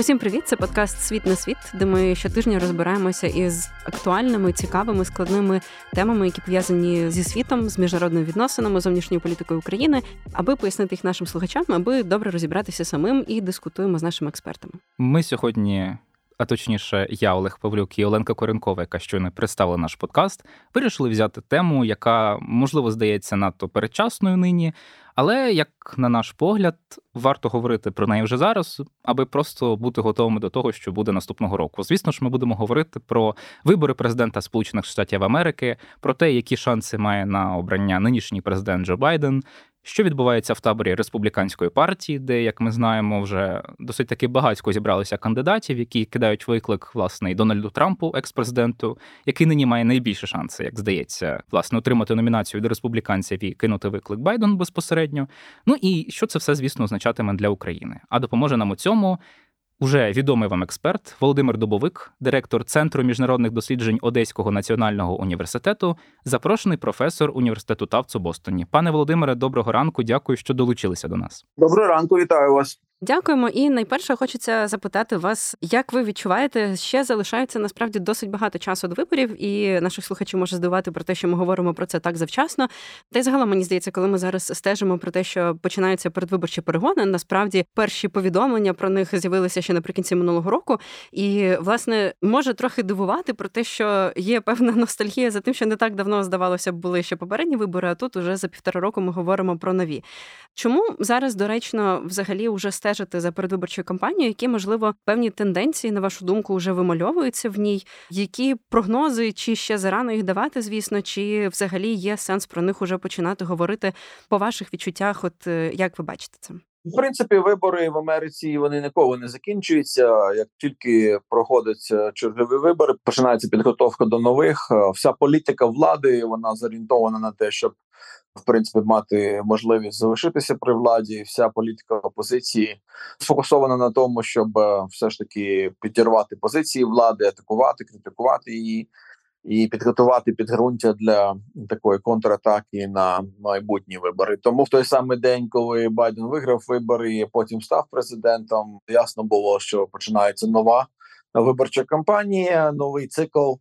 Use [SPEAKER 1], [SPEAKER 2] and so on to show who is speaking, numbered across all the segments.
[SPEAKER 1] Усім привіт! Це подкаст Світ на світ, де ми щотижня розбираємося із актуальними, цікавими, складними темами, які пов'язані зі світом, з міжнародними відносинами, зовнішньою політикою України, аби пояснити їх нашим слухачам, аби добре розібратися самим і дискутуємо з нашими експертами.
[SPEAKER 2] Ми сьогодні. А точніше, я Олег Павлюк і Оленка Коренкова, яка щойно представила наш подкаст, вирішили взяти тему, яка можливо здається надто передчасною нині, але, як на наш погляд, варто говорити про неї вже зараз, аби просто бути готовими до того, що буде наступного року. Звісно ж, ми будемо говорити про вибори президента Сполучених Штатів Америки, про те, які шанси має на обрання нинішній президент Джо Байден, що відбувається в таборі республіканської партії, де, як ми знаємо, вже досить таки багатько зібралися кандидатів, які кидають виклик власне і Дональду Трампу, екс-президенту, який нині має найбільше шанси, як здається, власне, отримати номінацію до республіканців і кинути виклик Байден безпосередньо. Ну і що це все, звісно, означатиме для України. А допоможе нам у цьому Уже відомий вам експерт Володимир Дубовик, директор Центру міжнародних досліджень Одеського національного університету, запрошений професор університету Тавцу Бостоні. Пане Володимире, доброго ранку. Дякую, що долучилися до нас.
[SPEAKER 3] Доброго ранку, вітаю вас.
[SPEAKER 1] Дякуємо. І найперше хочеться запитати вас, як ви відчуваєте, ще залишається насправді досить багато часу до виборів, і наших слухачів може здивувати про те, що ми говоримо про це так завчасно. Та й загалом мені здається, коли ми зараз стежимо про те, що починаються передвиборчі перегони, насправді перші повідомлення про них з'явилися ще наприкінці минулого року. І власне може трохи дивувати про те, що є певна ностальгія за тим, що не так давно здавалося були ще попередні вибори. А тут уже за півтора року ми говоримо про нові. Чому зараз доречно взагалі вже стежити стежите за передвиборчою кампанією, які можливо певні тенденції, на вашу думку, вже вимальовуються в ній. Які прогнози, чи ще зарано їх давати, звісно, чи взагалі є сенс про них уже починати говорити по ваших відчуттях? От е, як ви бачите це?
[SPEAKER 3] В принципі, вибори в Америці вони ніколи не закінчуються. Як тільки проходять чергові вибори, починається підготовка до нових. Е, вся політика влади вона зорієнтована на те, щоб в принципі мати можливість залишитися при владі. Вся політика опозиції сфокусована на тому, щоб е, все ж таки підірвати позиції влади, атакувати, критикувати її. І підготувати підґрунтя для такої контратаки на майбутні вибори. Тому в той самий день, коли Байден виграв вибори, і потім став президентом, ясно було, що починається нова виборча кампанія, новий цикл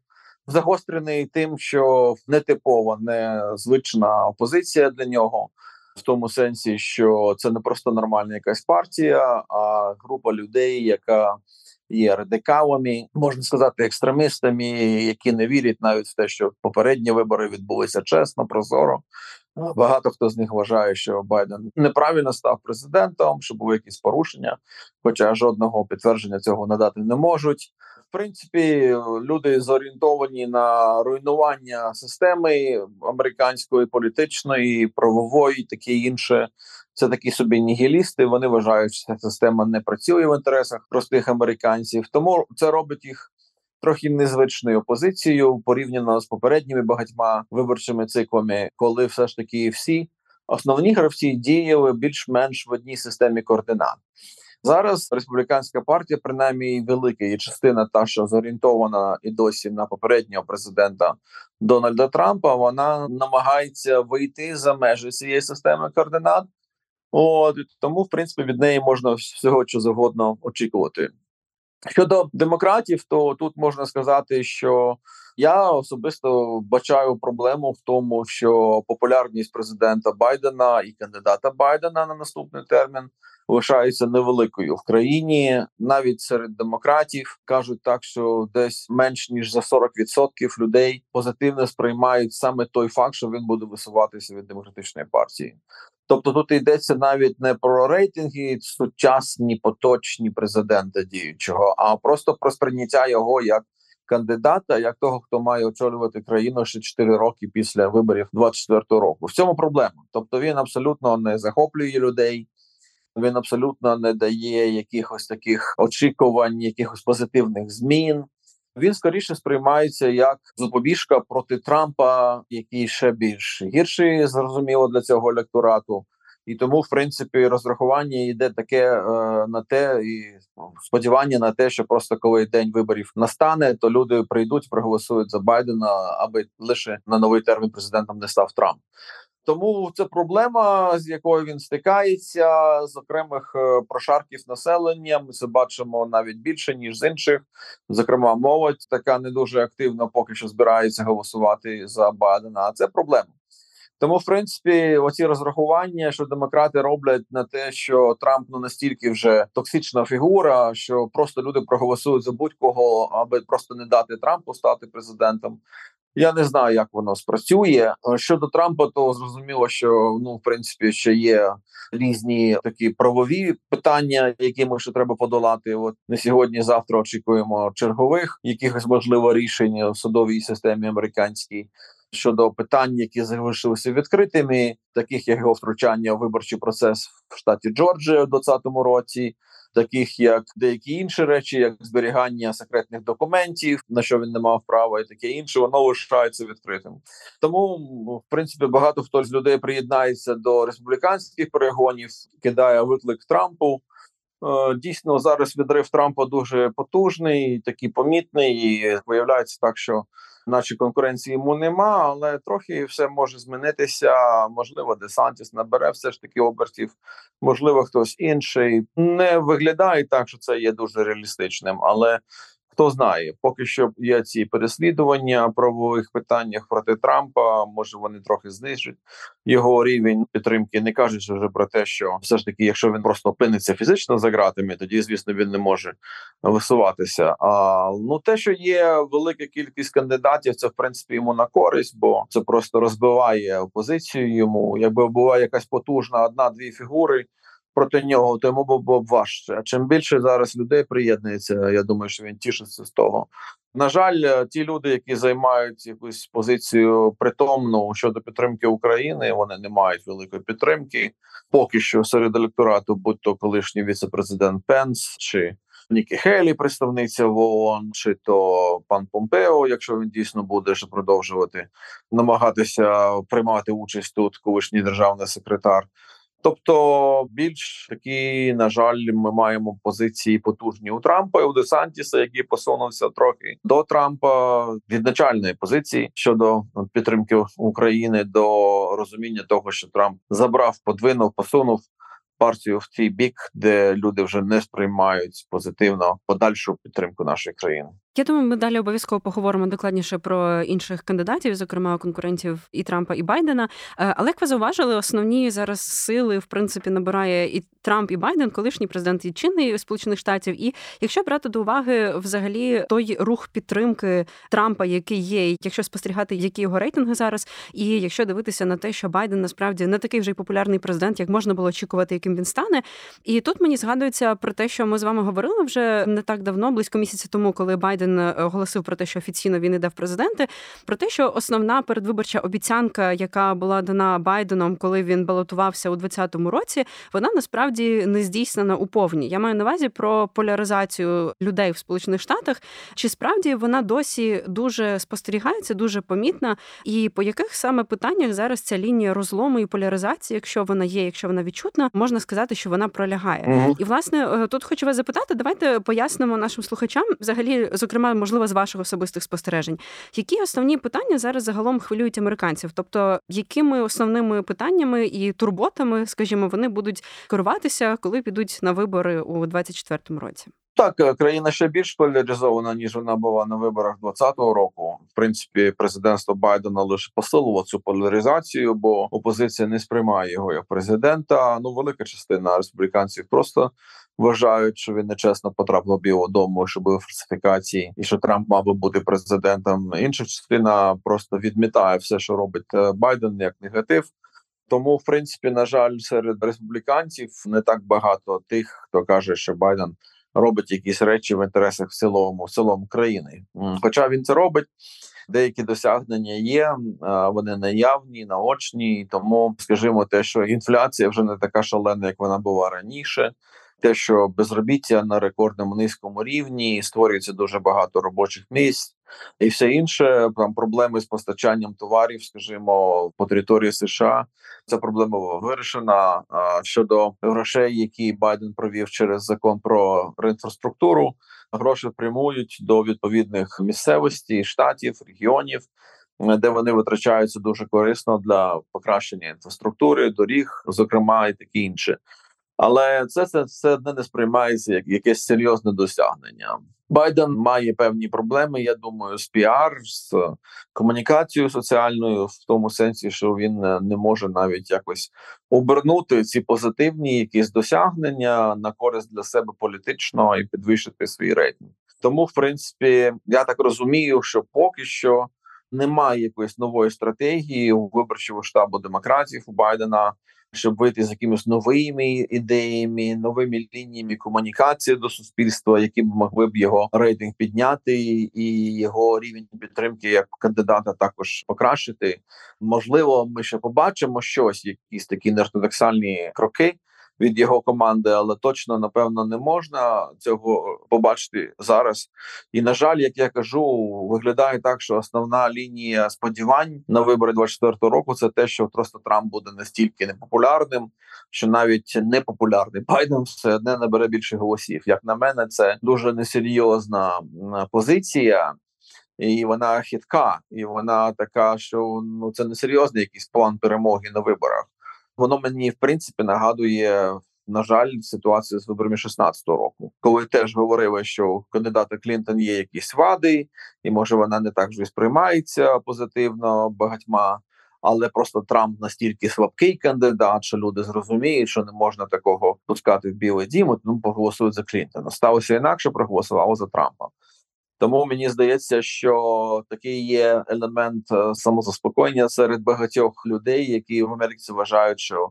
[SPEAKER 3] загострений тим, що нетипова, незвична опозиція для нього, в тому сенсі, що це не просто нормальна якась партія, а група людей, яка є радикалами, можна сказати, екстремістами, які не вірять навіть в те, що попередні вибори відбулися чесно, прозоро. Багато хто з них вважає, що Байден неправильно став президентом, що були якісь порушення, хоча жодного підтвердження цього надати не можуть принципі люди зорієнтовані на руйнування системи американської політичної, правової, таке інше. Це такі собі нігілісти. Вони вважають, що ця система не працює в інтересах простих американців. Тому це робить їх трохи незвичною опозицією порівняно з попередніми багатьма виборчими циклами, коли все ж таки всі основні гравці діяли більш-менш в одній системі координат. Зараз республіканська партія, принаймні велика її частина, та що зорієнтована і досі на попереднього президента Дональда Трампа, вона намагається вийти за межі цієї системи координат. От тому, в принципі, від неї можна всього що завгодно очікувати. Щодо демократів, то тут можна сказати, що я особисто бачаю проблему в тому, що популярність президента Байдена і кандидата Байдена на наступний термін лишається невеликою в країні. Навіть серед демократів кажуть так, що десь менш ніж за 40% людей позитивно сприймають саме той факт, що він буде висуватися від демократичної партії. Тобто тут йдеться навіть не про рейтинги сучасні поточні президента діючого, а просто про сприйняття його як кандидата, як того, хто має очолювати країну ще 4 роки після виборів 24 року. В цьому проблема. Тобто він абсолютно не захоплює людей, він абсолютно не дає якихось таких очікувань, якихось позитивних змін. Він скоріше сприймається як запобіжка проти Трампа, який ще більш гірший, зрозуміло для цього електорату. І тому, в принципі, розрахування йде таке е, на те, і сподівання на те, що просто коли день виборів настане, то люди прийдуть, проголосують за Байдена, аби лише на новий термін президентом не став Трамп. Тому це проблема, з якою він стикається з окремих е, прошарків населення. Ми це бачимо навіть більше ніж з інших. Зокрема, молодь така не дуже активно поки що збирається голосувати за Байдена. А це проблема. Тому, в принципі, оці розрахування, що демократи роблять на те, що Трамп ну настільки вже токсична фігура, що просто люди проголосують за будь-кого, аби просто не дати Трампу стати президентом. Я не знаю, як воно спрацює. Щодо Трампа, то зрозуміло, що ну в принципі ще є різні такі правові питання, які ми ще треба подолати. От не сьогодні, завтра очікуємо чергових якихось можливо рішень в судовій системі американській щодо питань, які залишилися відкритими, таких як його втручання у виборчий процес в штаті Джорджія у 2020 році, таких як деякі інші речі, як зберігання секретних документів, на що він не мав права, і таке інше, воно лишається відкритим. Тому, в принципі, багато хто з людей приєднається до республіканських перегонів, кидає виклик Трампу. Е, дійсно, зараз відрив Трампа дуже потужний, такий помітний, і виявляється так, що наче конкуренції йому нема, але трохи все може змінитися. Можливо, Десантіс набере все ж таки обертів, можливо, хтось інший не виглядає так, що це є дуже реалістичним, але Хто знає, поки що є ці переслідування правових питаннях проти Трампа. Може вони трохи знижать його рівень підтримки, не кажучи вже про те, що все ж таки, якщо він просто опиниться фізично за ґратами, тоді звісно він не може висуватися. А ну те, що є велика кількість кандидатів, це в принципі йому на користь, бо це просто розбиває опозицію. Йому якби була якась потужна одна-дві фігури проти нього, то йому було б важче. А чим більше зараз людей приєднується, я думаю, що він тішиться з того. На жаль, е, ті люди, які займають якусь позицію притомну щодо підтримки України, вони не мають великої підтримки. Поки що серед електорату, будь то колишній віце-президент Пенс чи Нікі Хелі, представниця в чи то пан Помпео, якщо він дійсно буде ще продовжувати намагатися приймати участь тут, колишній державний секретар. Тобто, більш такі, на жаль, ми маємо позиції потужні у Трампа і у Десантіса, який посунувся трохи до Трампа від начальної позиції щодо підтримки України до розуміння того, що Трамп забрав, подвинув, посунув партію в цей бік, де люди вже не сприймають позитивно подальшу підтримку нашої країни.
[SPEAKER 1] Я думаю, ми далі обов'язково поговоримо докладніше про інших кандидатів, зокрема конкурентів і Трампа і Байдена. Е, але як ви зауважили, основні зараз сили в принципі набирає і Трамп і Байден, колишній президент і чинний Сполучених Штатів. І якщо брати до уваги взагалі той рух підтримки Трампа, який є, якщо спостерігати, які його рейтинги зараз, і якщо дивитися на те, що Байден насправді не такий вже й популярний президент, як можна було очікувати, яким він стане. І тут мені згадується про те, що ми з вами говорили вже не так давно, близько місяця тому, коли Байден е, оголосив про те, що офіційно він іде в президенти, про те, що основна передвиборча обіцянка, яка була дана Байденом, коли він балотувався у 2020 році, вона насправді не здійснена у повні. Я маю на увазі про поляризацію людей в Сполучених Штатах. Чи справді вона досі дуже спостерігається, дуже помітна, і по яких саме питаннях зараз ця лінія розлому і поляризації, якщо вона є, якщо вона відчутна, можна сказати, що вона пролягає. Угу. І власне е, тут хочу вас запитати. Давайте пояснимо нашим слухачам, взагалі, зокрема, можливо, з ваших особистих спостережень, які основні питання зараз загалом хвилюють американців, тобто якими основними питаннями і турботами, скажімо, вони будуть керуватися, коли підуть на вибори у 2024 році.
[SPEAKER 3] Так, е, країна ще більш поляризована ніж вона була на виборах 2020 року. В принципі, президентство Байдена лише посилило цю поляризацію, бо опозиція не сприймає його як президента. Ну, велика частина республіканців просто вважають, що він нечесно потрапив в Білого дому, що були фальсифікації, і що Трамп мав би бути президентом. Інша частина просто відмітає все, що робить е, Байден, як негатив. Тому, в принципі, на жаль, серед республіканців не так багато тих, хто каже, що Байден робить якісь речі в інтересах в цілому в цілому країни. Хоча він це робить, деякі досягнення є, вони наявні, наочні. Тому, скажімо, те, що інфляція вже не така шалена, як вона була раніше. Те, що безробіття на рекордному низькому рівні створюється дуже багато робочих місць, і все інше там проблеми з постачанням товарів, скажімо, по території США. Ця проблема вирішена. Щодо грошей, які Байден провів через закон про інфраструктуру, гроші прямують до відповідних місцевостей, штатів, регіонів. де вони витрачаються дуже корисно для покращення інфраструктури, доріг, зокрема, і таке інше. Але це це все одне не сприймається як якесь серйозне досягнення. Байден має певні проблеми. Я думаю, з піар, з комунікацією соціальною, в тому сенсі, що він не може навіть якось обернути ці позитивні якісь досягнення на користь для себе політично і підвищити свій рейтинг. Тому, в принципі, я так розумію, що поки що немає якоїсь нової стратегії у виборчого штабу демократів у Байдена щоб вийти з якимись новими ідеями, новими лініями комунікації до суспільства, які б могли б його рейтинг підняти, і його рівень підтримки як кандидата також покращити. Можливо, ми ще побачимо щось, якісь такі неортодоксальні кроки від його команди, але точно напевно не можна цього побачити зараз. І на жаль, як я кажу, виглядає так, що основна лінія сподівань на вибори 24-го року це те, що просто Трамп буде настільки непопулярним, що навіть непопулярний Байден все одне набере більше голосів. Як на мене, це дуже несерйозна позиція. І вона хитка, і вона така, що ну це не серйозний якийсь план перемоги на виборах. Воно мені в принципі нагадує. На жаль, ситуацію з виборами 16-го року, коли теж говорили, що у кандидата Клінтон є якісь вади, і може вона не так вже сприймається позитивно багатьма, але просто Трамп настільки слабкий кандидат, що люди зрозуміють, що не можна такого пускати в білий дім, тому проголосують за Клінтона. Сталося інакше, проголосували за Трампа. Тому мені здається, що такий є елемент е, самозаспокоєння серед багатьох людей, які в Америці вважають, що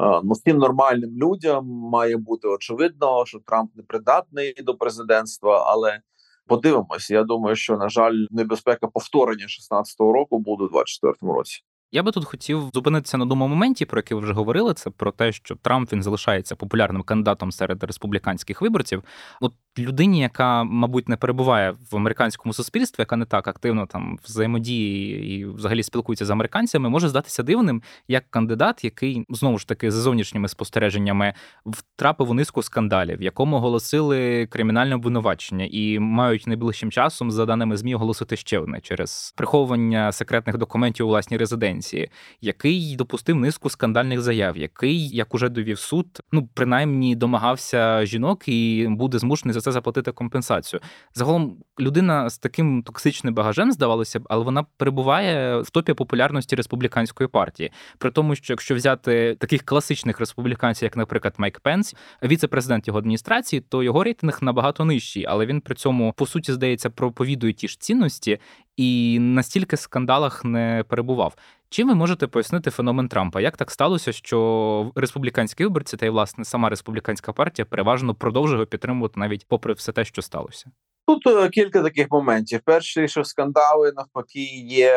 [SPEAKER 3] е, ну всім нормальним людям має бути очевидно, що Трамп не придатний до президентства, але подивимось. Я думаю, що на жаль, небезпека повторення 16-го року буде у 24-му році.
[SPEAKER 2] Я би тут хотів зупинитися на одному моменті, про який ви вже говорили. Це про те, що Трамп він залишається популярним кандидатом серед республіканських виборців. От людині, яка, мабуть, не перебуває в американському суспільстві, яка не так активно там взаємодіє і взагалі спілкується з американцями, може здатися дивним як кандидат, який знову ж таки за зовнішніми спостереженнями втрапив у низку скандалів, в якому оголосили кримінальне обвинувачення, і мають найближчим часом, за даними змі, оголосити ще одне через приховування секретних документів у власній резиденції, який допустив низку скандальних заяв, який, як уже довів суд, ну принаймні домагався жінок і буде змушений за це заплатити компенсацію. Загалом людина з таким токсичним багажем здавалося б, але вона перебуває в топі популярності республіканської партії. При тому, що якщо взяти таких класичних республіканців, як, наприклад, Майк Пенс, віце-президент його адміністрації, то його рейтинг набагато нижчий, але він при цьому по суті здається проповідує ті ж цінності і настільки скандалах не перебував. Чим ви можете пояснити феномен Трампа? Як так сталося, що республіканські виборці та й власне сама республіканська партія переважно продовжує підтримувати навіть попри все те, що сталося?
[SPEAKER 3] Тут е, кілька таких моментів. Перший, що скандали навпаки є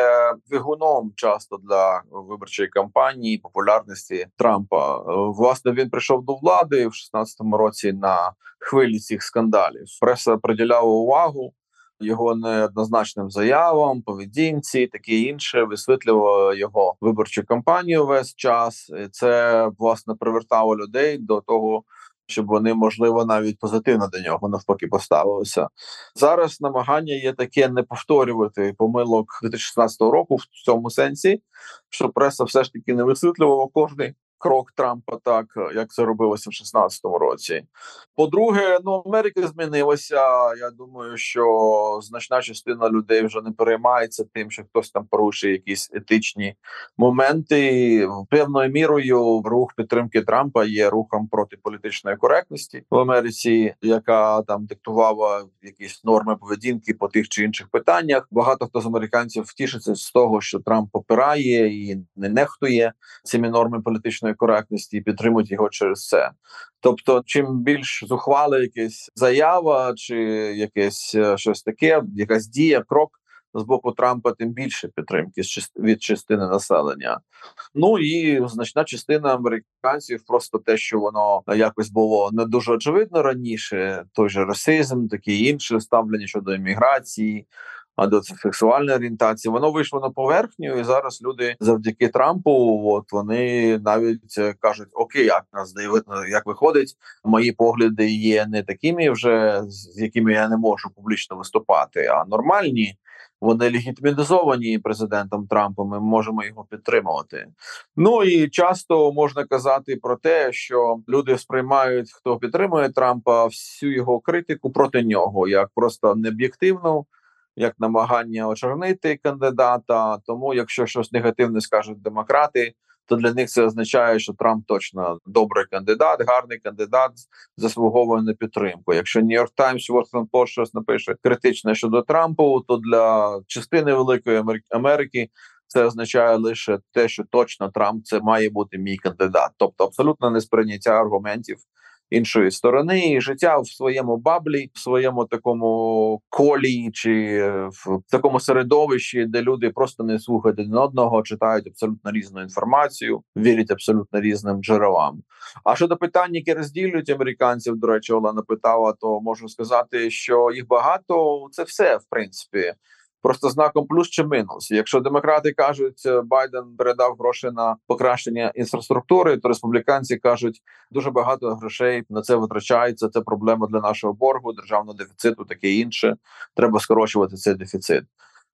[SPEAKER 3] двигуном часто для виборчої кампанії популярності Трампа. Е, власне він прийшов до влади в 16-му році на хвилі цих скандалів. Преса приділяла увагу його неоднозначним заявам, поведінці, таке інше, висвітлювало його виборчу кампанію весь час. І Це власне привертало людей до того. Щоб вони можливо навіть позитивно до нього навпаки поставилися зараз. Намагання є таке не повторювати помилок 2016 року в цьому сенсі, що преса все ж таки не висвітлювала кожний крок Трампа, так як це робилося в 16-му році. По-друге, ну Америка змінилася. Я думаю, що значна частина людей вже не переймається тим, що хтось там порушує якісь етичні моменти. Певною мірою рух підтримки Трампа є рухом проти політичної коректності в Америці, яка там диктувала якісь норми поведінки по тих чи інших питаннях. Багато хто з американців втішиться з того, що Трамп попирає і не нехтує цими нормами політичної коректності і підтримують його через це. Тобто, чим більш зухвала якась заява чи якесь е, щось таке, якась дія, крок. З боку Трампа тим більше підтримки від частини населення. Ну і значна частина американців просто те, що воно якось було не дуже очевидно раніше. Той же расизм, такі інше ставлення щодо імміграції, а до сексуальної орієнтації, воно вийшло на поверхню, і зараз люди завдяки Трампу, от вони навіть е, кажуть: Окей, як нас видно, як виходить, мої погляди є не такими, вже з якими я не можу публічно виступати, а нормальні. вони легітимізовані президентом Трампом. Ми можемо його підтримувати. Ну і часто можна казати про те, що люди сприймають, хто підтримує Трампа, всю його критику проти нього, як просто необ'єктивну. Як намагання очорнити кандидата, тому якщо щось негативне скажуть демократи, то для них це означає, що Трамп точно добрий кандидат, гарний кандидат, заслуговує на підтримку. Якщо Нью-Йорк Таймс, Washington Post щось напише критичне щодо Трампу, то для частини великої Америки це означає лише те, що точно Трамп це має бути мій кандидат, тобто абсолютно несприйняття аргументів іншої сторони, і життя в своєму баблі, в своєму такому колі чи в такому середовищі, де люди просто не слухають один одного, читають абсолютно різну інформацію, вірять абсолютно різним джерелам. А щодо питань, які розділюють американців, до речі, Олена питала, то можу сказати, що їх багато. Це все в принципі просто знаком плюс чи мінус. Якщо демократи кажуть, е, Байден передав гроші на покращення інфраструктури, то республіканці кажуть, дуже багато грошей на це витрачається. Це проблема для нашого боргу, державного дефіциту, таке інше. Треба скорочувати цей дефіцит.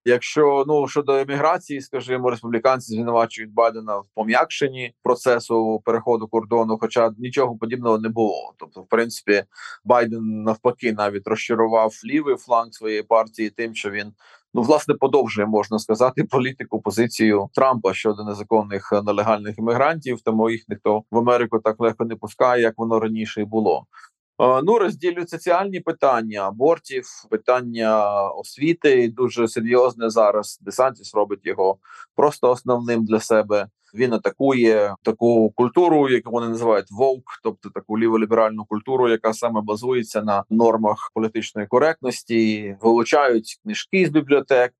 [SPEAKER 3] Якщо ну щодо еміграції, скажімо, республіканці звинувачують Байдена в пом'якшенні процесу переходу кордону, хоча нічого подібного не було. Тобто, в принципі, Байден навпаки навіть розчарував лівий фланг своєї партії, тим, що він ну власне подовжує можна сказати політику позицію Трампа щодо незаконних нелегальних іммігрантів, тому їх ніхто в Америку так легко не пускає, як воно раніше і було. Е, ну, розділюють соціальні питання абортів, питання освіти дуже серйозне зараз. Десантіс робить його просто основним для себе. Він атакує таку культуру, яку вони називають вовк, тобто таку ліволіберальну культуру, яка саме базується на нормах політичної коректності, вилучають книжки з бібліотек.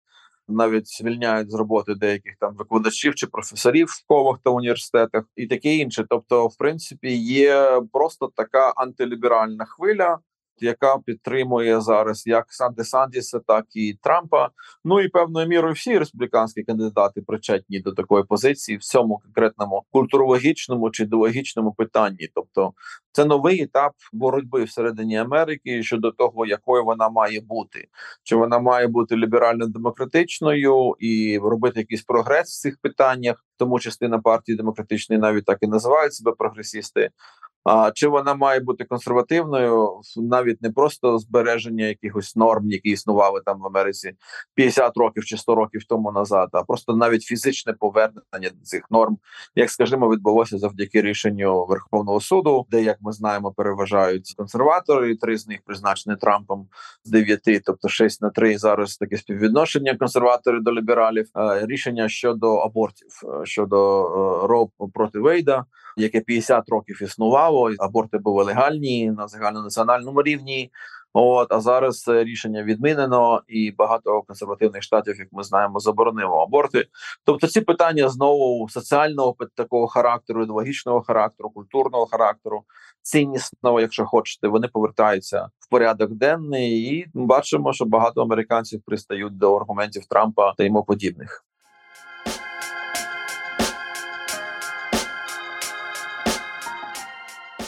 [SPEAKER 3] Навіть звільняють з роботи деяких там викладачів чи професорів в школах та університетах, і таке інше. Тобто, в принципі, є просто така антиліберальна хвиля, яка підтримує зараз як Десантіса, так і Трампа. Ну і певною мірою всі республіканські кандидати причетні до такої позиції в цьому конкретному культурологічному чи ідеологічному питанні. Тобто, це новий етап боротьби всередині Америки щодо того, якою вона має бути, чи вона має бути ліберально-демократичною і робити якийсь прогрес в цих питаннях. Тому частина партії демократичної навіть так і називають себе прогресісти. А чи вона має бути консервативною, навіть не просто збереження якихось норм, які існували там в Америці 50 років чи 100 років тому назад, а просто навіть фізичне повернення цих норм, як скажімо, відбулося завдяки рішенню Верховного суду, де як ми знаємо, переважають консерватори. Три з них призначені Трампом з дев'яти, тобто шесть на три зараз таке співвідношення консерваторів до лібералів. Рішення щодо абортів щодо е, Ро проти Вейда яке 50 років існувало. Аборти були легальні на загальнонаціональному рівні. От а зараз рішення відмінено, і багато консервативних штатів, як ми знаємо, заборонило аборти. Тобто, ці питання знову соціального такого характеру, ідеологічного характеру, культурного характеру, ціннісного, якщо хочете, вони повертаються в порядок денний, і бачимо, що багато американців пристають до аргументів Трампа та йому подібних.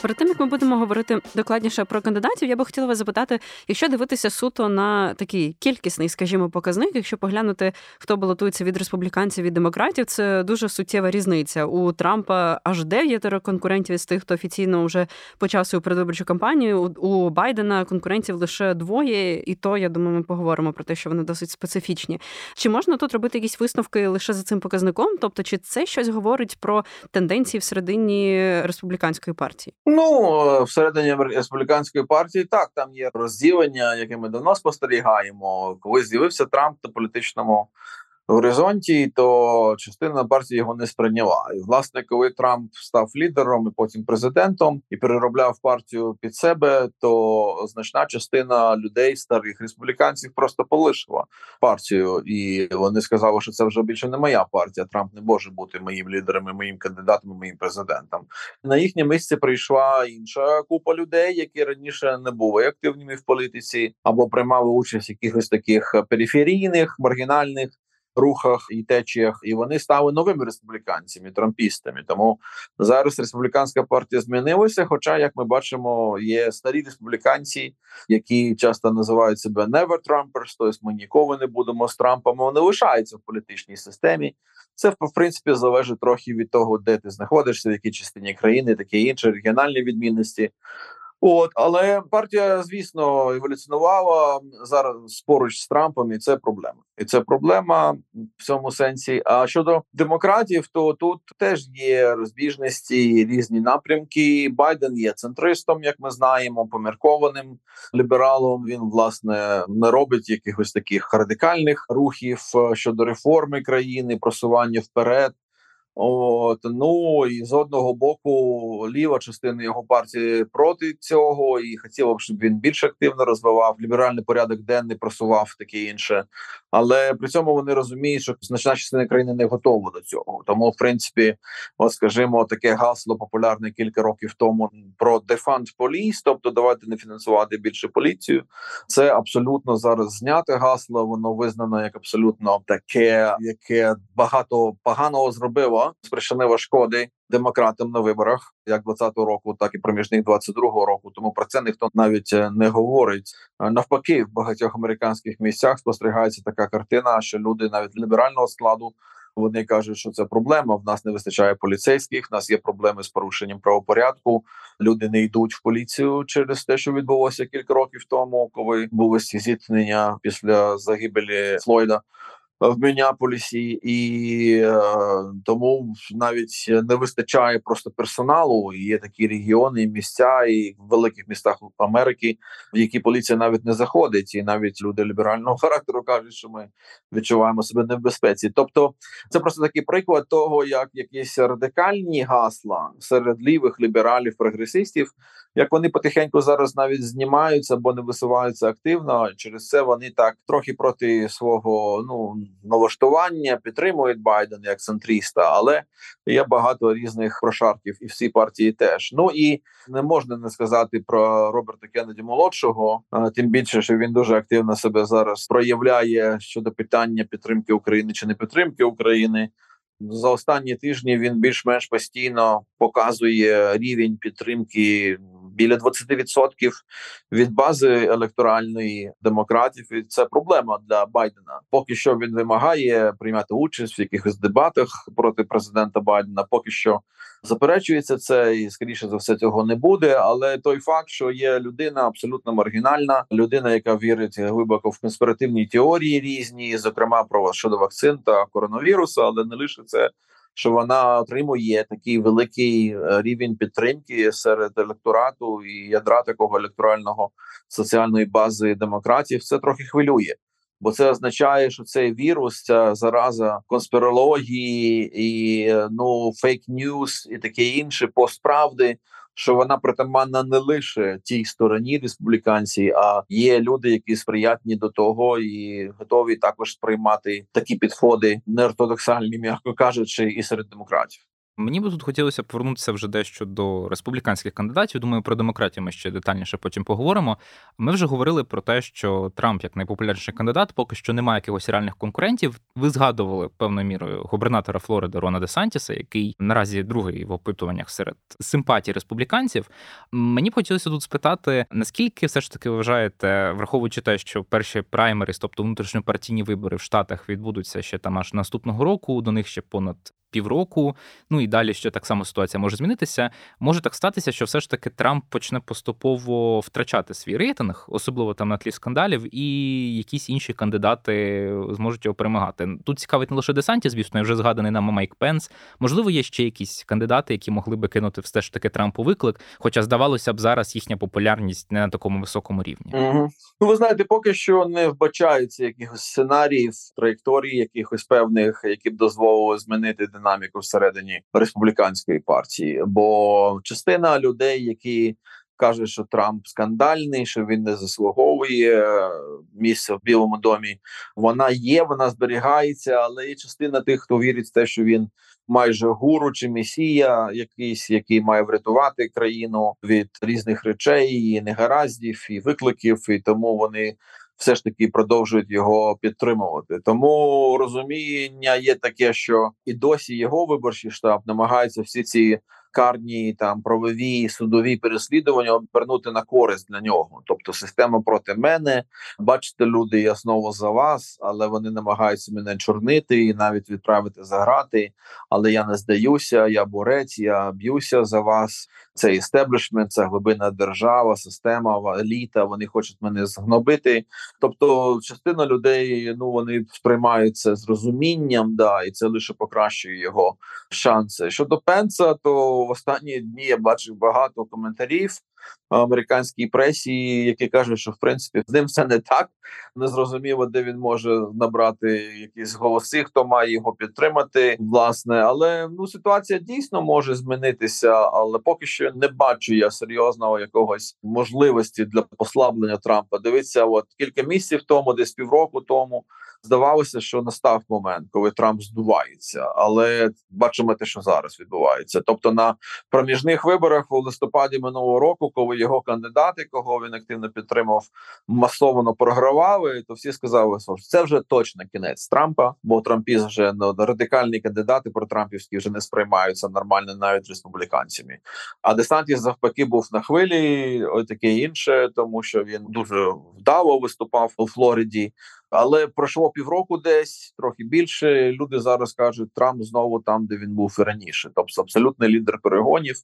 [SPEAKER 1] Перед тим як ми будемо говорити докладніше про кандидатів, я би хотіла вас запитати, якщо дивитися суто на такий кількісний, скажімо, показник, якщо поглянути, хто балотується від республіканців від демократів, це дуже суттєва різниця. У Трампа аж дев'ятеро конкурентів з тих, хто офіційно вже почав свою передвиборчу кампанію. У Байдена конкурентів лише двоє, і то я думаю, ми поговоримо про те, що вони досить специфічні. Чи можна тут робити якісь висновки лише за цим показником? Тобто, чи це щось говорить про тенденції всередині республіканської партії?
[SPEAKER 3] Ну всередині республіканської партії так там є розділення, яке ми давно спостерігаємо. Коли з'явився Трамп на політичному горизонті, то частина партії його не сприйняла. І власне, коли Трамп став лідером і потім президентом і переробляв партію під себе, то значна частина людей, старих республіканців, просто полишила партію, і вони сказали, що це вже більше не моя партія. Трамп не може бути моїм лідером, моїм кандидатом, моїм президентом. На їхнє місце прийшла інша купа людей, які раніше не були активними в політиці або приймали участь в якихось таких периферійних маргінальних рухах і течіях, і вони стали новими республіканцями, трампістами. Тому зараз республіканська партія змінилася. Хоча, як ми бачимо, є старі республіканці, які часто називають себе never Trumpers, тобто ми ніколи не будемо з Трампом. Вони лишаються в політичній системі. Це в принципі залежить трохи від того, де ти знаходишся, в якій частині країни, таке інше регіональні відмінності. От, але партія, звісно, еволюціонувала зараз поруч з Трампом, і це проблема. І це проблема в цьому сенсі. А щодо демократів, то тут теж є розбіжності, різні напрямки. Байден є центристом, як ми знаємо, поміркованим лібералом. Він власне не робить якихось таких радикальних рухів е, щодо реформи країни, просування вперед. От ну і з одного боку ліва частина його партії проти цього, і хотіло б, щоб він більш активно розвивав ліберальний порядок денний, просував таке інше. Але при цьому вони розуміють, що значна частина країни не готова до цього. Тому, в принципі, от скажімо, таке гасло популярне кілька років тому про defund police, тобто давайте не фінансувати більше поліцію. Це абсолютно зараз зняте гасло. Воно визнано як абсолютно таке, яке багато поганого зробило спричинила шкоди демократам на виборах, як 20-го року, так і проміжних 22-го року. Тому про це ніхто навіть е, не говорить. Навпаки, в багатьох американських місцях спостерігається така картина, що люди навіть ліберального складу. Вони кажуть, що це проблема. В нас не вистачає поліцейських. в нас є проблеми з порушенням правопорядку. Люди не йдуть в поліцію через те, що відбулося кілька років тому, коли були зіткнення після загибелі Флойда в Мініаполісі, і е, тому навіть не вистачає просто персоналу. Є такі регіони, і місця і в великих містах Америки, в які поліція навіть не заходить, і навіть люди ліберального характеру кажуть, що ми відчуваємо себе не в безпеці. Тобто, це просто такий приклад того, як якісь радикальні гасла серед лівих лібералів, прогресистів як вони потихеньку зараз навіть знімаються або не висуваються активно. Через це вони так трохи проти свого ну налаштування підтримують Байдена як центріста, але є багато різних прошарків, і всі партії теж. Ну і не можна не сказати про Роберта Кеннеді молодшого, тим більше, що він дуже активно себе зараз проявляє щодо питання підтримки України чи не підтримки України. За останні тижні він більш-менш постійно показує рівень підтримки біля 20% від бази електоральної демократів. І це проблема для Байдена. Поки що він вимагає приймати участь в якихось дебатах проти президента Байдена. Поки що заперечується це, і скоріше за все цього не буде. Але той факт, що є людина абсолютно маргінальна, людина, яка вірить глибоко в конспіративні теорії різні, зокрема про щодо вакцин та коронавірусу, але не лише це що вона отримує такий великий е, рівень підтримки серед електорату і ядра такого електорального соціальної бази демократів. Це трохи хвилює. Бо це означає, що цей вірус, ця зараза конспірології і е, ну фейк ньюс і таке інше постправди що вона притаманна не лише тій стороні республіканці, а є люди, які сприятні до того і готові також сприймати такі підходи неортодоксальні, м'яко кажучи, і серед демократів.
[SPEAKER 2] Мені би тут хотілося повернутися вже дещо до республіканських кандидатів. Думаю, про демократію ми ще детальніше потім поговоримо. Ми вже говорили про те, що Трамп, як найпопулярніший кандидат, поки що немає якихось реальних конкурентів. Ви згадували певною мірою губернатора Флориди Рона Де Сантіса, який наразі другий в опитуваннях серед симпатій республіканців. Мені б хотілося тут спитати, наскільки все ж таки вважаєте, враховуючи те, що перші праймеріс, тобто внутрішньопартійні вибори в Штатах, відбудуться ще там аж наступного року. До них ще понад півроку. Ну і далі ще так само ситуація може змінитися. Може так статися, що все ж таки Трамп почне поступово втрачати свій рейтинг, особливо там на тлі скандалів, і якісь інші кандидати зможуть його перемагати. Тут цікавить не лише Десанті, звісно, вже згаданий нам Майк Пенс. Можливо, є ще якісь кандидати, які могли би кинути все ж таки Трампу виклик. Хоча здавалося б, зараз їхня популярність не на такому високому рівні.
[SPEAKER 3] Угу. Ну, ви знаєте, поки що не вбачаються якихось сценаріїв, траєкторії, якихось певних, які б дозволили змінити динаміку всередині республіканської партії, бо частина людей, які кажуть, що Трамп скандальний, що він не заслуговує місця в Білому домі, вона є, вона зберігається, але є частина тих, хто вірить в те, що він майже гуру чи месія, якийсь, який має врятувати країну від різних речей, і негараздів і викликів, і тому вони все ж таки продовжують його підтримувати. Тому розуміння є таке, що і досі його виборчий штаб намагається всі ці карні там правові судові переслідування обернути на користь для нього. Тобто, система проти мене, бачите, люди, я знову за вас, але вони намагаються мене чорнити і навіть відправити за грати. Але я не здаюся, я борець, я б'юся за вас. Це істеблішмент, це глибина держава, система, еліта. Вони хочуть мене згнобити. Тобто, частина людей ну вони сприймають це з розумінням, да, і це лише покращує його шанси. Щодо Пенса, то в останні дні я бачив багато коментарів американській пресі, які кажуть, що в принципі з ним все не так. Незрозуміло, де він може набрати якісь голоси, хто має його підтримати, власне. Але ну ситуація дійсно може змінитися, але поки що не бачу я серйозного якогось можливості для послаблення Трампа. Дивіться, от кілька місяців тому, десь півроку тому здавалося, що настав момент, коли Трамп здувається, але бачимо те, що зараз відбувається. Тобто на проміжних виборах у листопаді минулого року, коли його кандидати, кого він активно підтримав, масово програвали, то всі сказали, що це вже точно кінець Трампа, бо Трампіз вже ну, радикальні кандидати про Трампівські вже не сприймаються нормально навіть республіканцями. А Десантіс навпаки був на хвилі, ось таке інше, тому що він дуже вдало виступав у Флориді. Але пройшло півроку, десь трохи більше. Люди зараз кажуть, Трамп знову там, де він був раніше. Тобто абсолютний лідер перегонів.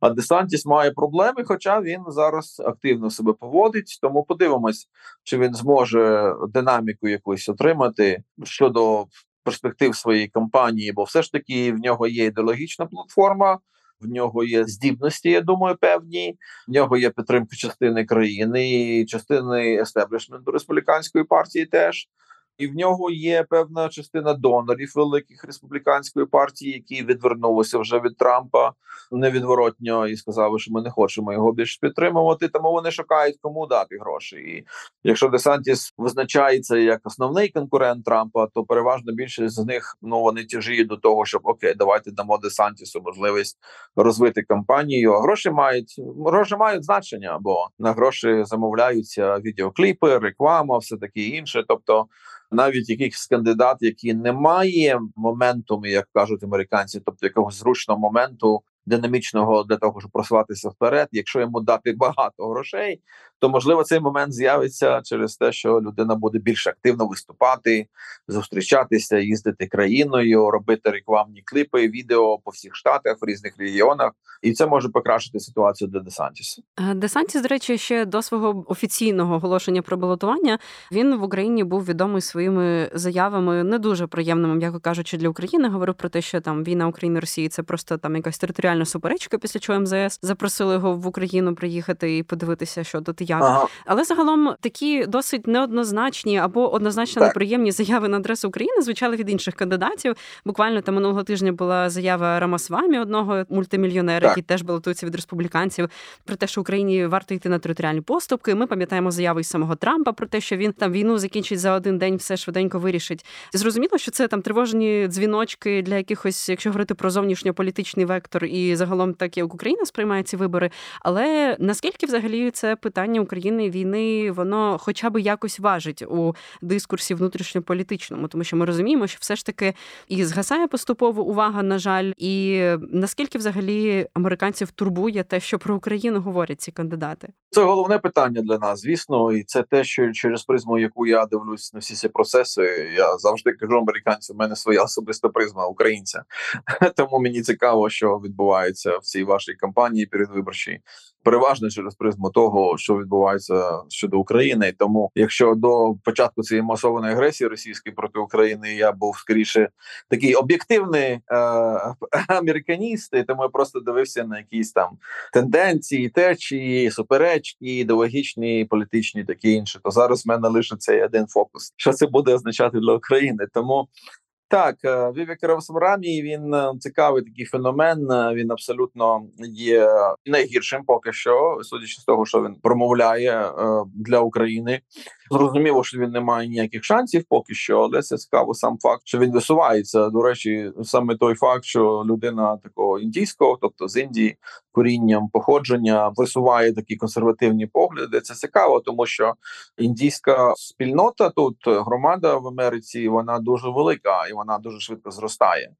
[SPEAKER 3] А Десантіс має проблеми, хоча він зараз активно себе поводить. Тому подивимось, чи він зможе динаміку якусь отримати щодо перспектив своєї кампанії, бо все ж таки в нього є ідеологічна платформа в нього є здібності. Я думаю, певні в нього є підтримка частини країни частини естеблішменту республіканської партії теж і в нього є певна частина донорів великих республіканської партії, які відвернулися вже від Трампа невідворотньо і сказали, що ми не хочемо його більше підтримувати. Тому вони шукають кому дати гроші. І якщо Десантіс визначається як основний конкурент Трампа, то переважно більшість з них ну вони тяжіють до того, щоб окей, давайте дамо Десантісу можливість розвити кампанію. А гроші мають гроші мають значення, бо на гроші замовляються відеокліпи, реклама, все таке інше. Тобто навіть якихось кандидат, які не має моменту, як кажуть американці, тобто якогось зручного моменту динамічного для того, щоб просуватися вперед. Якщо йому дати багато грошей, то можливо цей момент з'явиться через те, що людина буде більш активно виступати, зустрічатися, їздити країною, робити рекламні кліпи, відео по всіх штатах в різних регіонах, і це може покращити ситуацію для Десантіса.
[SPEAKER 1] Е, Десантіс, до речі, ще до свого офіційного оголошення про балотування він в Україні був відомий своїми заявами не дуже приємними, м'яко кажучи, для України. Говорив про те, що там війна України Росії це просто там якась територіальна суперечка, після чого МЗС запросили його в Україну приїхати і подивитися, що тут як. Ага. Але загалом такі досить неоднозначні або однозначно так. неприємні заяви на адресу України звучали від інших кандидатів. Буквально там минулого тижня була заява Рамасвамі, одного мультимільйонера, який теж балотується від республіканців, про те, що Україні варто йти на територіальні поступки. Ми пам'ятаємо заяви із самого Трампа про те, що він там війну закінчить за один день, все швиденько вирішить. Зрозуміло, що це там тривожні дзвіночки для якихось, якщо говорити про зовнішньополітичний вектор, і загалом так як Україна сприймає ці вибори. Але наскільки взагалі це питання України війни, воно хоча б якось важить у дискурсі внутрішньополітичному, тому що ми розуміємо, що все ж таки і згасає поступово увага, на жаль, і наскільки взагалі американців турбує те, що про Україну говорять ці кандидати?
[SPEAKER 3] Це головне питання для нас, звісно, і це те, що через призму, яку я дивлюсь на всі ці процеси, я завжди кажу американцям, у мене своя особиста призма українця. Тому мені цікаво, що відбувається в цій вашій кампанії передвиборчій переважно через призму того, що відбувається щодо України. Тому, якщо до початку цієї масованої агресії російської проти України я був скоріше такий об'єктивний е- американіст, тому я просто дивився на якісь там тенденції, течії, суперечки, ідеологічні, політичні, такі інші, то зараз в мене лише цей один фокус. Що це буде означати для України? Тому так, е, Вівік Равсмрамі він е, цікавий такий феномен. Е, він абсолютно є найгіршим, поки що, судячи з того, що він промовляє для України. Зрозуміло, що він не має ніяких шансів поки що, але це цікаво сам факт, що він висувається. До речі, саме той факт, що людина такого індійського, тобто з Індії, корінням походження, висуває такі консервативні погляди. Це цікаво, тому що індійська спільнота тут громада в Америці, вона дуже велика і вона дуже швидко зростає.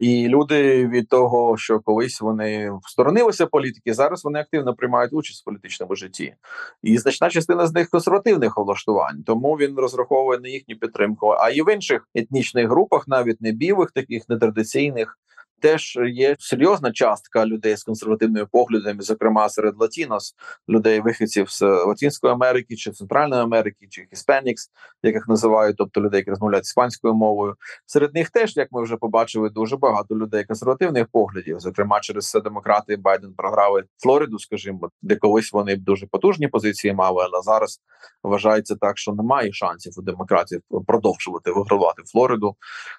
[SPEAKER 3] І люди від того, що колись вони всторонилися політики, зараз вони активно приймають участь в політичному житті, і значна частина з них консервативних влаштувань. Тому він розраховує на їхню підтримку. А і в інших етнічних групах, навіть не білих, таких нетрадиційних, теж є серйозна частка людей з консервативними поглядами, зокрема серед Латінос, людей вихідців з Латинської Америки чи Центральної Америки, чи Hispanics, яких називають, тобто людей, які розмовляють іспанською мовою. Серед них теж, як ми вже побачили, дуже багато людей консервативних поглядів. Зокрема, через це демократи Байден програли Флориду, скажімо, де колись вони дуже потужні позиції мали, але зараз вважається так, що немає шансів у демократів продовжувати вигравати Флориду.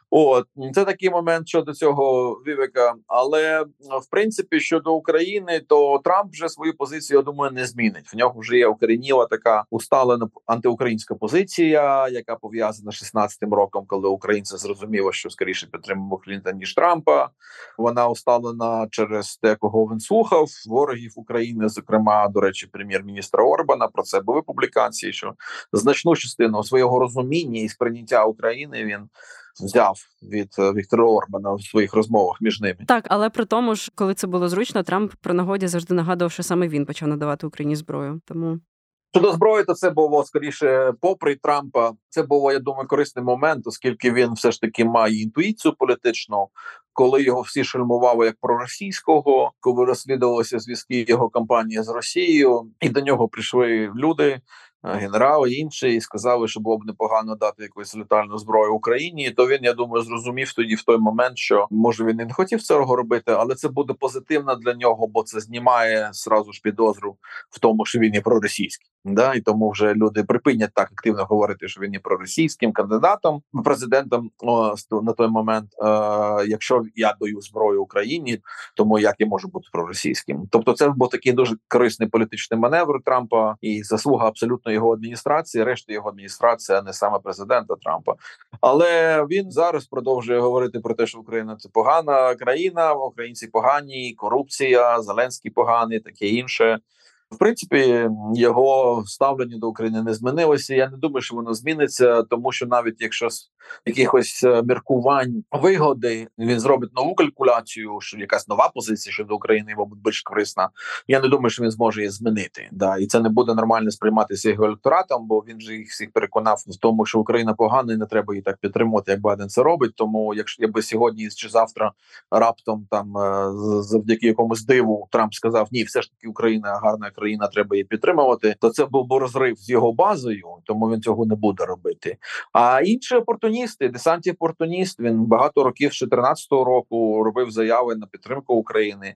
[SPEAKER 3] От це такий момент щодо цього Вівека. Але в принципі щодо України, то Трамп вже свою позицію я думаю не змінить. В нього вже є укорініла така усталена антиукраїнська позиція, яка пов'язана з 16-м роком, коли українці зрозуміли, що скоріше підтримуємо Клінтон ніж Трампа. Вона усталена через те, кого він слухав ворогів України, зокрема до речі, прем'єр-міністра Орбана. Про це були публікації, що значну частину свого розуміння і сприйняття України він взяв від е, Віктора Орбана в своїх розмовах між ними.
[SPEAKER 1] Так, але при тому ж, коли це було зручно, Трамп при нагоді завжди нагадував, що саме він почав надавати Україні зброю. Тому
[SPEAKER 3] Щодо зброї, то це було скоріше, попри Трампа, це було, я думаю, корисний момент, оскільки він все ж таки має інтуїцію політичну, коли його всі шельмували як проросійського, коли розслідувалися зв'язки його кампанії з Росією, і до нього прийшли люди, генерали інші сказали, що було б непогано дати якусь летальну зброю Україні. То він я думаю зрозумів тоді в той момент, що може він і не хотів цього робити, але це буде позитивно для нього, бо це знімає сразу ж підозру в тому, що він є проросійський. Да, і тому вже люди припинять так активно говорити, що він є проросійським кандидатом президентом о, на той момент. Е, Якщо я даю зброю Україні, тому як я можу бути проросійським? Тобто, це був такий дуже корисний політичний маневр Трампа і заслуга абсолютно його адміністрації. Решта його адміністрація, а не саме президента Трампа. Але він зараз продовжує говорити про те, що Україна це погана країна, українці погані, корупція, Зеленський поганий, таке інше. В принципі, його ставлення до України не змінилося. Я не думаю, що воно зміниться, тому що навіть якщо з якихось е, міркувань вигоди він зробить нову калькуляцію, що якась нова позиція щодо України, мабуть, більш корисна. Я не думаю, що він зможе її змінити. Да, і це не буде нормально сприйматися його електоратом, бо він же їх всіх переконав в тому, що Україна погана і не треба її так підтримувати, як Байден це робить. Тому, якщо якби сьогодні чи завтра раптом там е, завдяки якомусь диву Трамп сказав, ні, все ж таки Україна гарна треба її підтримувати. То це був би розрив з його базою, тому він цього не буде робити. А інші опортуністи, десантів опортуніст, він багато років з 2014 року робив заяви на підтримку України.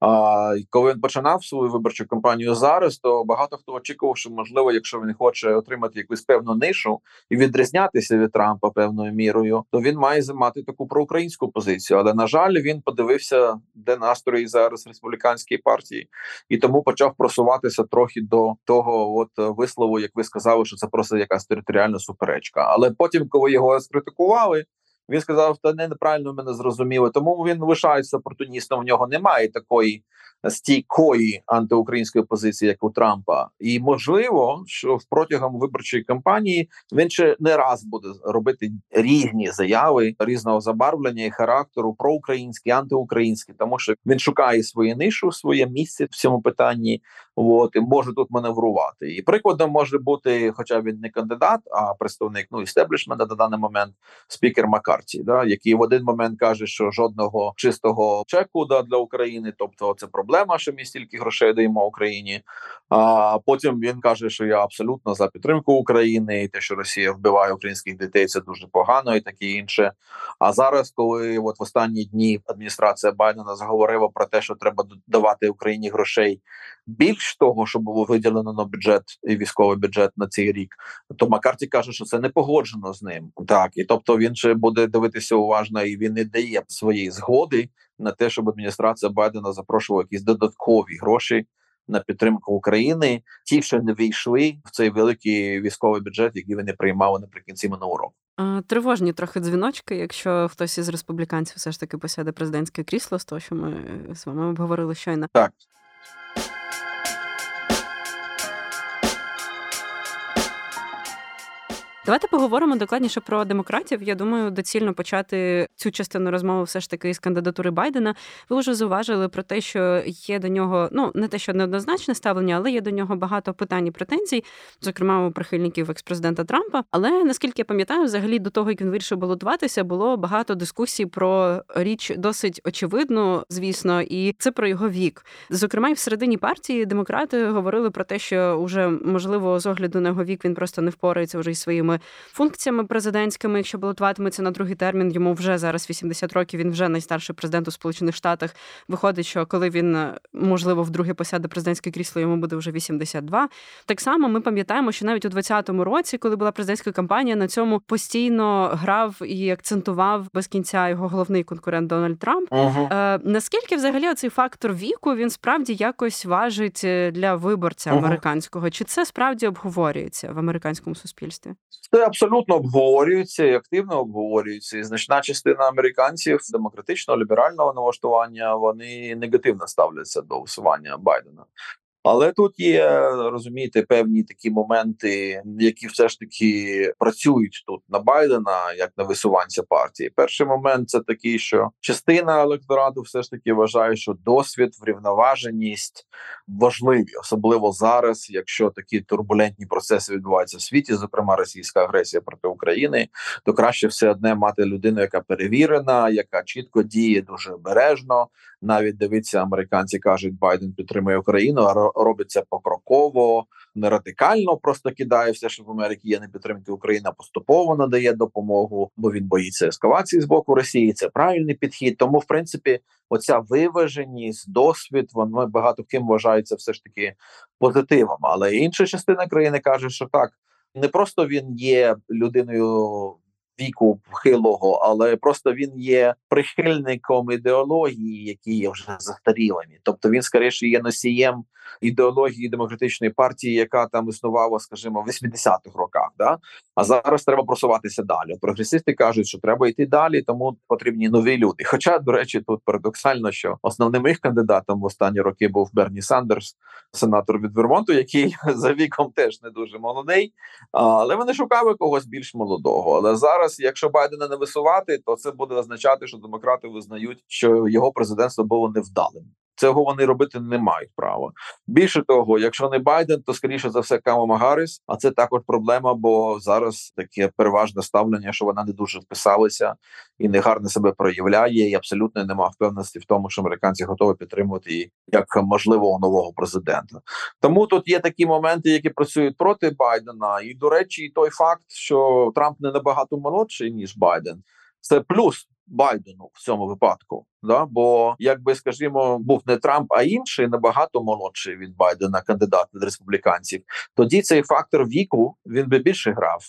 [SPEAKER 3] А коли він починав свою виборчу кампанію зараз, то багато хто очікував, що можливо, якщо він хоче отримати якусь певну нишу і відрізнятися від Трампа певною мірою, то він має займати таку проукраїнську позицію. Але на жаль, він подивився, де настрої зараз республіканської партії, і тому почав просуватися трохи до того, от вислову, як ви сказали, що це просто якась територіальна суперечка. Але потім, коли його скритикували. Він сказав, та не неправильно мене зрозуміли. Тому він лишається опортуністом. В нього немає такої стійкої антиукраїнської позиції, як у Трампа, і можливо, що протягом виборчої кампанії він ще не раз буде робити різні заяви різного забарвлення і характеру проукраїнські, антиукраїнські, тому що він шукає своє нишу, своє місце в цьому питанні. От і може тут маневрувати. І прикладом може бути, хоча він не кандидат, а представник ну істеблішмента на даний момент спікер Маккарті, да який в один момент каже, що жодного чистого чеку да для України, тобто це проблема, що ми стільки грошей даємо Україні. А потім він каже, що я абсолютно за підтримку України, і те, що Росія вбиває українських дітей, це дуже погано, і таке інше. А зараз, коли от в останні дні адміністрація Байдена заговорила про те, що треба давати Україні грошей більш того, що було виділено на бюджет і військовий бюджет на цей рік, то Макарті каже, що це не погоджено з ним. Так і тобто він ще буде дивитися уважно, і він не дає своєї згоди на те, щоб адміністрація Байдена запрошувала якісь додаткові гроші на підтримку України, ті, що не війшли в цей великий військовий бюджет, який вони приймали наприкінці минулого року.
[SPEAKER 1] Тривожні трохи дзвіночки, якщо хтось із республіканців все ж таки посяде президентське крісло, з того, що ми з вами обговорили щойно.
[SPEAKER 3] Так.
[SPEAKER 1] Давайте поговоримо докладніше про демократів. Я думаю, доцільно почати цю частину розмови все ж таки з кандидатури Байдена. Ви вже зауважили про те, що є до нього ну не те, що неоднозначне ставлення, але є до нього багато питань і претензій, зокрема у прихильників експрезидента Трампа. Але наскільки я пам'ятаю, взагалі до того, як він вирішив балотуватися, було багато дискусій про річ досить очевидну, звісно, і це про його вік. Зокрема, і в середині партії демократи говорили про те, що уже можливо з огляду на його вік він просто не впорається вже із своїми функціями президентськими. Якщо балотуватиметься на другий термін, йому вже зараз 80 років. Він вже найстарший президент у Сполучених Штатах. Виходить, що коли він можливо вдруге посяде президентське крісло, йому буде вже 82. Так само ми пам'ятаємо, що навіть у 2020 році, коли була президентська кампанія, на цьому постійно грав і акцентував без кінця його головний конкурент Дональд Трамп.
[SPEAKER 3] Угу.
[SPEAKER 1] Е, Наскільки взагалі цей фактор віку він справді якось важить е, для виборця
[SPEAKER 3] Угу.
[SPEAKER 1] американського? Чи це справді обговорюється в американському суспільстві?
[SPEAKER 3] Це абсолютно обговорюється і активно обговорюється. І значна частина американців демократичного ліберального налаштування вони негативно ставляться до усування Байдена. Але тут є розумієте певні такі моменти, які все ж таки працюють тут на Байдена, як на висуванця партії. Перший момент це такий, що частина електорату все ж таки вважає, що досвід, врівноваженість важливі, особливо зараз, якщо такі турбулентні процеси відбуваються в світі, зокрема російська агресія проти України, то краще все одне мати людину, яка перевірена, яка чітко діє дуже обережно. Навіть дивиться, американці кажуть, Байден підтримує Україну, а ро- робить це покроково, не радикально, просто кидає все, що в Америці є не підтримки України, а поступово надає допомогу, бо він боїться ескалації з боку Росії. Це правильний підхід. Тому, в принципі, оця виваженість, досвід, воно багато ким вважається все ж таки позитивом. Але інша частина країни каже, що так не просто він є людиною. Віку похилого, але просто він є прихильником ідеології, які є вже застарілими. Тобто він скоріше є носієм ідеології демократичної партії, яка там існувала, скажімо, в 80-х роках. Да? А зараз треба просуватися далі. Прогресисти кажуть, що треба йти далі, тому потрібні нові люди. Хоча, до речі, тут парадоксально, що основним їх кандидатом в останні роки був Берні Сандерс, сенатор від Вермонту, який за віком теж не дуже молодий, але вони шукали когось більш молодого. Але зараз, якщо Байдена не висувати, то це буде означати, що демократи визнають, що його президентство було невдалим. Цього вони робити не мають права. Більше того, якщо не Байден, то скоріше за все Камала Гарріс, А це також проблема, бо зараз таке переважне ставлення, що вона не дуже вписалася і негарно себе проявляє, і абсолютно нема впевненості в тому, що американці готові підтримувати її як можливого нового президента. Тому тут є такі моменти, які працюють проти Байдена. І до речі, і той факт, що Трамп не набагато молодший ніж Байден, це плюс. Байдену в цьому випадку, да бо якби скажімо, був не Трамп, а інший набагато молодший від Байдена, кандидат від республіканців. Тоді цей фактор віку він би більше грав.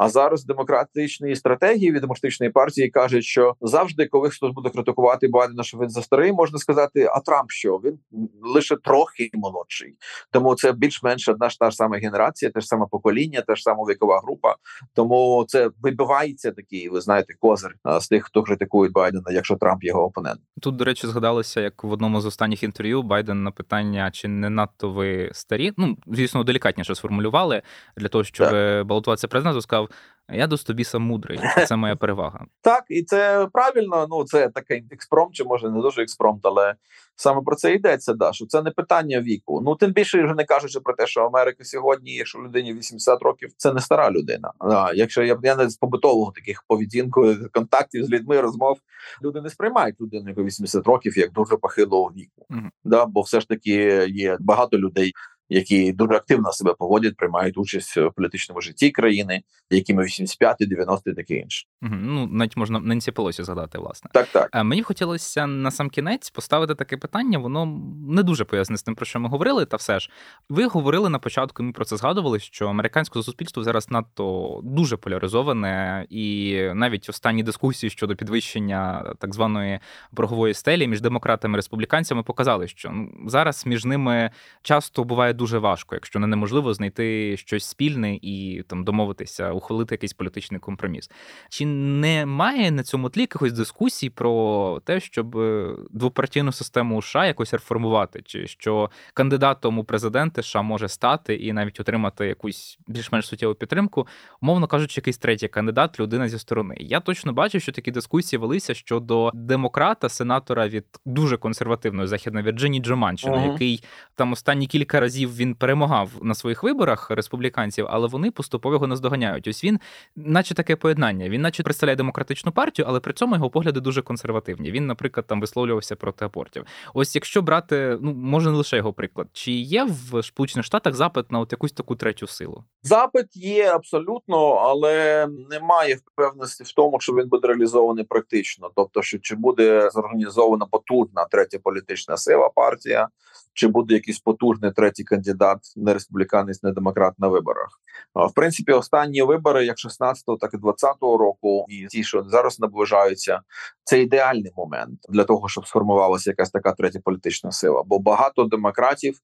[SPEAKER 3] А зараз демократичні стратегії від демократичної партії кажуть, що завжди, коли хтось буде критикувати Байдена, що він за старий, можна сказати, а Трамп що він лише трохи молодший. Тому це більш-менш одна ж та ж сама генерація, те ж саме покоління, та ж сама вікова група. Тому це вибивається такий, ви знаєте, козир з тих, хто критикує Байдена, якщо Трамп його опонент.
[SPEAKER 2] Тут, до речі, згадалося, як в одному з останніх інтерв'ю Байден на питання, чи не надто ви старі, ну звісно, делікатніше сформулювали для того, щоб так. балотуватися президентом, сказав. Я до стобіса мудрий, це моя перевага.
[SPEAKER 3] Так, і це правильно. Ну це такий експромт, чи може не дуже експромт, але саме про це йдеться. Да, що це не питання віку. Ну тим більше вже не кажучи про те, що Америка сьогодні, якщо людині 80 років, це не стара людина. А, якщо я я не з побутового таких поведінку, контактів з людьми, розмов люди не сприймають людину яку 80 років як дуже похилого віку. Да, бо все ж таки є багато людей які дуже активно себе поводять, приймають участь в політичному житті країни, якими 85 90 і таке інше.
[SPEAKER 2] Угу. Ну навіть можна Ненсі Пелосі згадати, власне.
[SPEAKER 3] Так, так.
[SPEAKER 2] А мені хотілося на сам кінець поставити таке питання. Воно не дуже поясне з тим, про що ми говорили. Та все ж ви говорили на початку. Ми про це згадували, що американське суспільство зараз надто дуже поляризоване, і навіть останні дискусії щодо підвищення так званої боргової стелі між демократами і республіканцями показали, що ну, зараз між ними часто буває дуже важко, якщо не неможливо знайти щось спільне і там домовитися, ухвалити якийсь політичний компроміс. Чи немає на цьому тлі якихось дискусій про те, щоб е, двопартійну систему США якось реформувати, чи що кандидатом у президенти США може стати і навіть отримати якусь більш-менш суттєву підтримку, умовно кажучи, якийсь третій кандидат, людина зі сторони. Я точно бачив, що такі дискусії велися щодо демократа, сенатора від дуже консервативної західної Вірджинії Джоманщини, uh-huh. який там останні кілька разів він перемагав на своїх виборах республіканців, але вони поступово його наздоганяють. Ось він, наче таке поєднання. Він, наче представляє демократичну партію, але при цьому його погляди дуже консервативні. Він, наприклад, там висловлювався проти абортів. Ось якщо брати, ну може не лише його приклад, чи є в Сполучених Штатах запит на от якусь таку третю силу?
[SPEAKER 3] Запит є абсолютно, але немає впевненості в тому, що він буде реалізований практично. Тобто, що чи буде зорганізована потужна третя політична сила партія, чи буде якийсь потужний третій кандидат, не республіканець, не демократ на виборах. В принципі, останні вибори, як 16-го, так і 20-го року, і ті, що зараз наближаються, це ідеальний момент для того, щоб сформувалася якась така третя політична сила. Бо багато демократів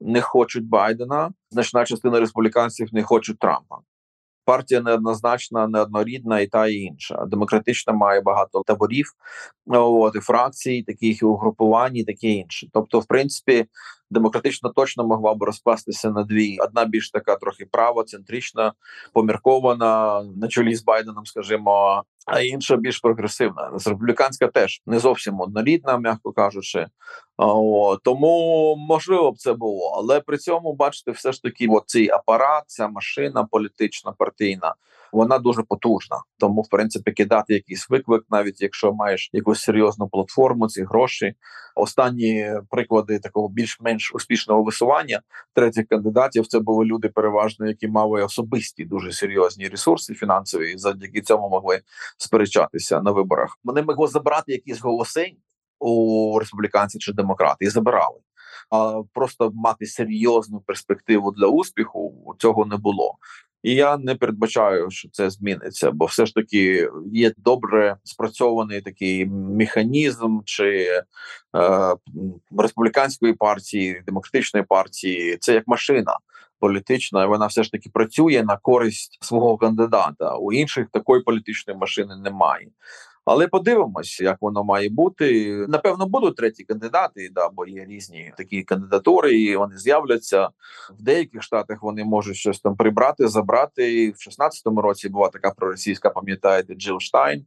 [SPEAKER 3] не хочуть Байдена, значна частина республіканців не хочуть Трампа партія неоднозначна, неоднорідна, і та і інша. Демократична має багато таборів, от і фракцій, таких і угрупувань, і таке інше. Тобто, в принципі, демократична точно могла б розпастися на дві: одна більш така трохи правоцентрична, поміркована на чолі з Байденом, скажімо, а інша більш прогресивна. Республіканська теж не зовсім однорідна, м'яко кажучи. О, тому можливо б це було, але при цьому бачите, все ж таки, оцей апарат, ця машина політична партійна вона дуже потужна. Тому, в принципі, кидати якийсь виклик, навіть якщо маєш якусь серйозну платформу, ці гроші. Останні приклади такого більш-менш успішного висування третіх кандидатів це були люди, переважно, які мали особисті дуже серйозні ресурси фінансові, і завдяки цьому могли сперечатися на виборах. Вони могли забрати якісь голоси у республіканців чи демократи і забирали. А просто мати серйозну перспективу для успіху цього не було. І я не передбачаю, що це зміниться, бо все ж таки є добре спрацьований такий механізм чи е, республіканської партії, демократичної партії. Це як машина політична. Вона все ж таки працює на користь свого кандидата. У інших такої політичної машини немає. Але подивимось, як воно має бути. Напевно, будуть треті кандидати, да, бо є різні такі кандидатури, і вони з'являться в деяких штатах. Вони можуть щось там прибрати, забрати. В 16-му році була така проросійська, пам'ятаєте, Джил Штайн,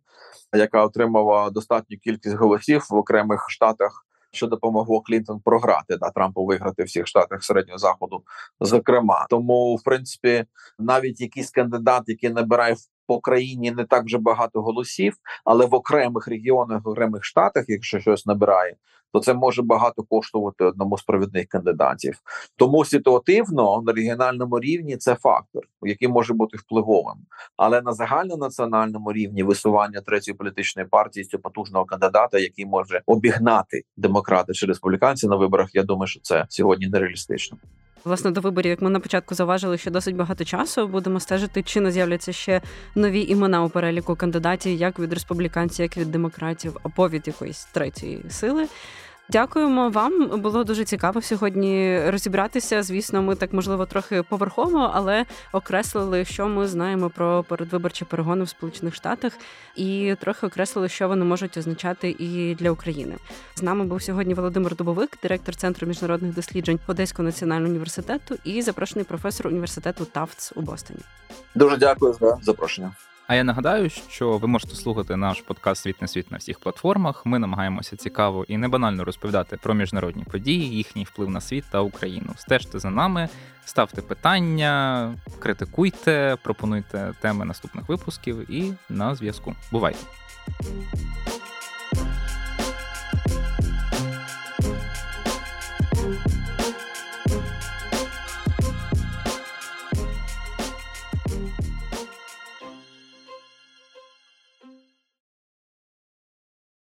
[SPEAKER 3] яка отримала достатню кількість голосів в окремих штатах. Що допомогло Клінтон програти да Трампу виграти в всіх штатах середнього заходу, зокрема, тому в принципі навіть якийсь кандидат, який набирає по країні не так вже багато голосів, але в окремих регіонах, окремих штатах, якщо щось набирає, то це може багато коштувати одному з провідних кандидатів. Тому ситуативно на регіональному рівні це фактор, який може бути впливовим. Але на загальнонаціональному рівні висування третьої політичної партії цього потужного кандидата, який може обігнати демократи чи республіканці на виборах, я думаю, що це сьогодні нереалістично.
[SPEAKER 1] Власне, до виборів, як ми на початку заважили, що досить багато часу будемо стежити, чи не з'являться ще нові імена у переліку кандидатів, як від республіканців, як від демократів, або від якоїсь третьої сили. Дякуємо вам. Було дуже цікаво сьогодні розібратися. Звісно, ми так можливо трохи поверхово, але окреслили, що ми знаємо про передвиборчі перегони в Сполучених Штатах, і трохи окреслили, що вони можуть означати і для України. З нами був сьогодні Володимир Дубовик, директор центру міжнародних досліджень Одеського національного університету і запрошений професор університету Тафтс у Бостоні.
[SPEAKER 3] Дуже дякую за запрошення.
[SPEAKER 2] А я нагадаю, що ви можете слухати наш подкаст Світ на світ на всіх платформах. Ми намагаємося цікаво і небанально розповідати про міжнародні події, їхній вплив на світ та Україну. Стежте за нами, ставте питання, критикуйте, пропонуйте теми наступних випусків і на зв'язку. Бувайте!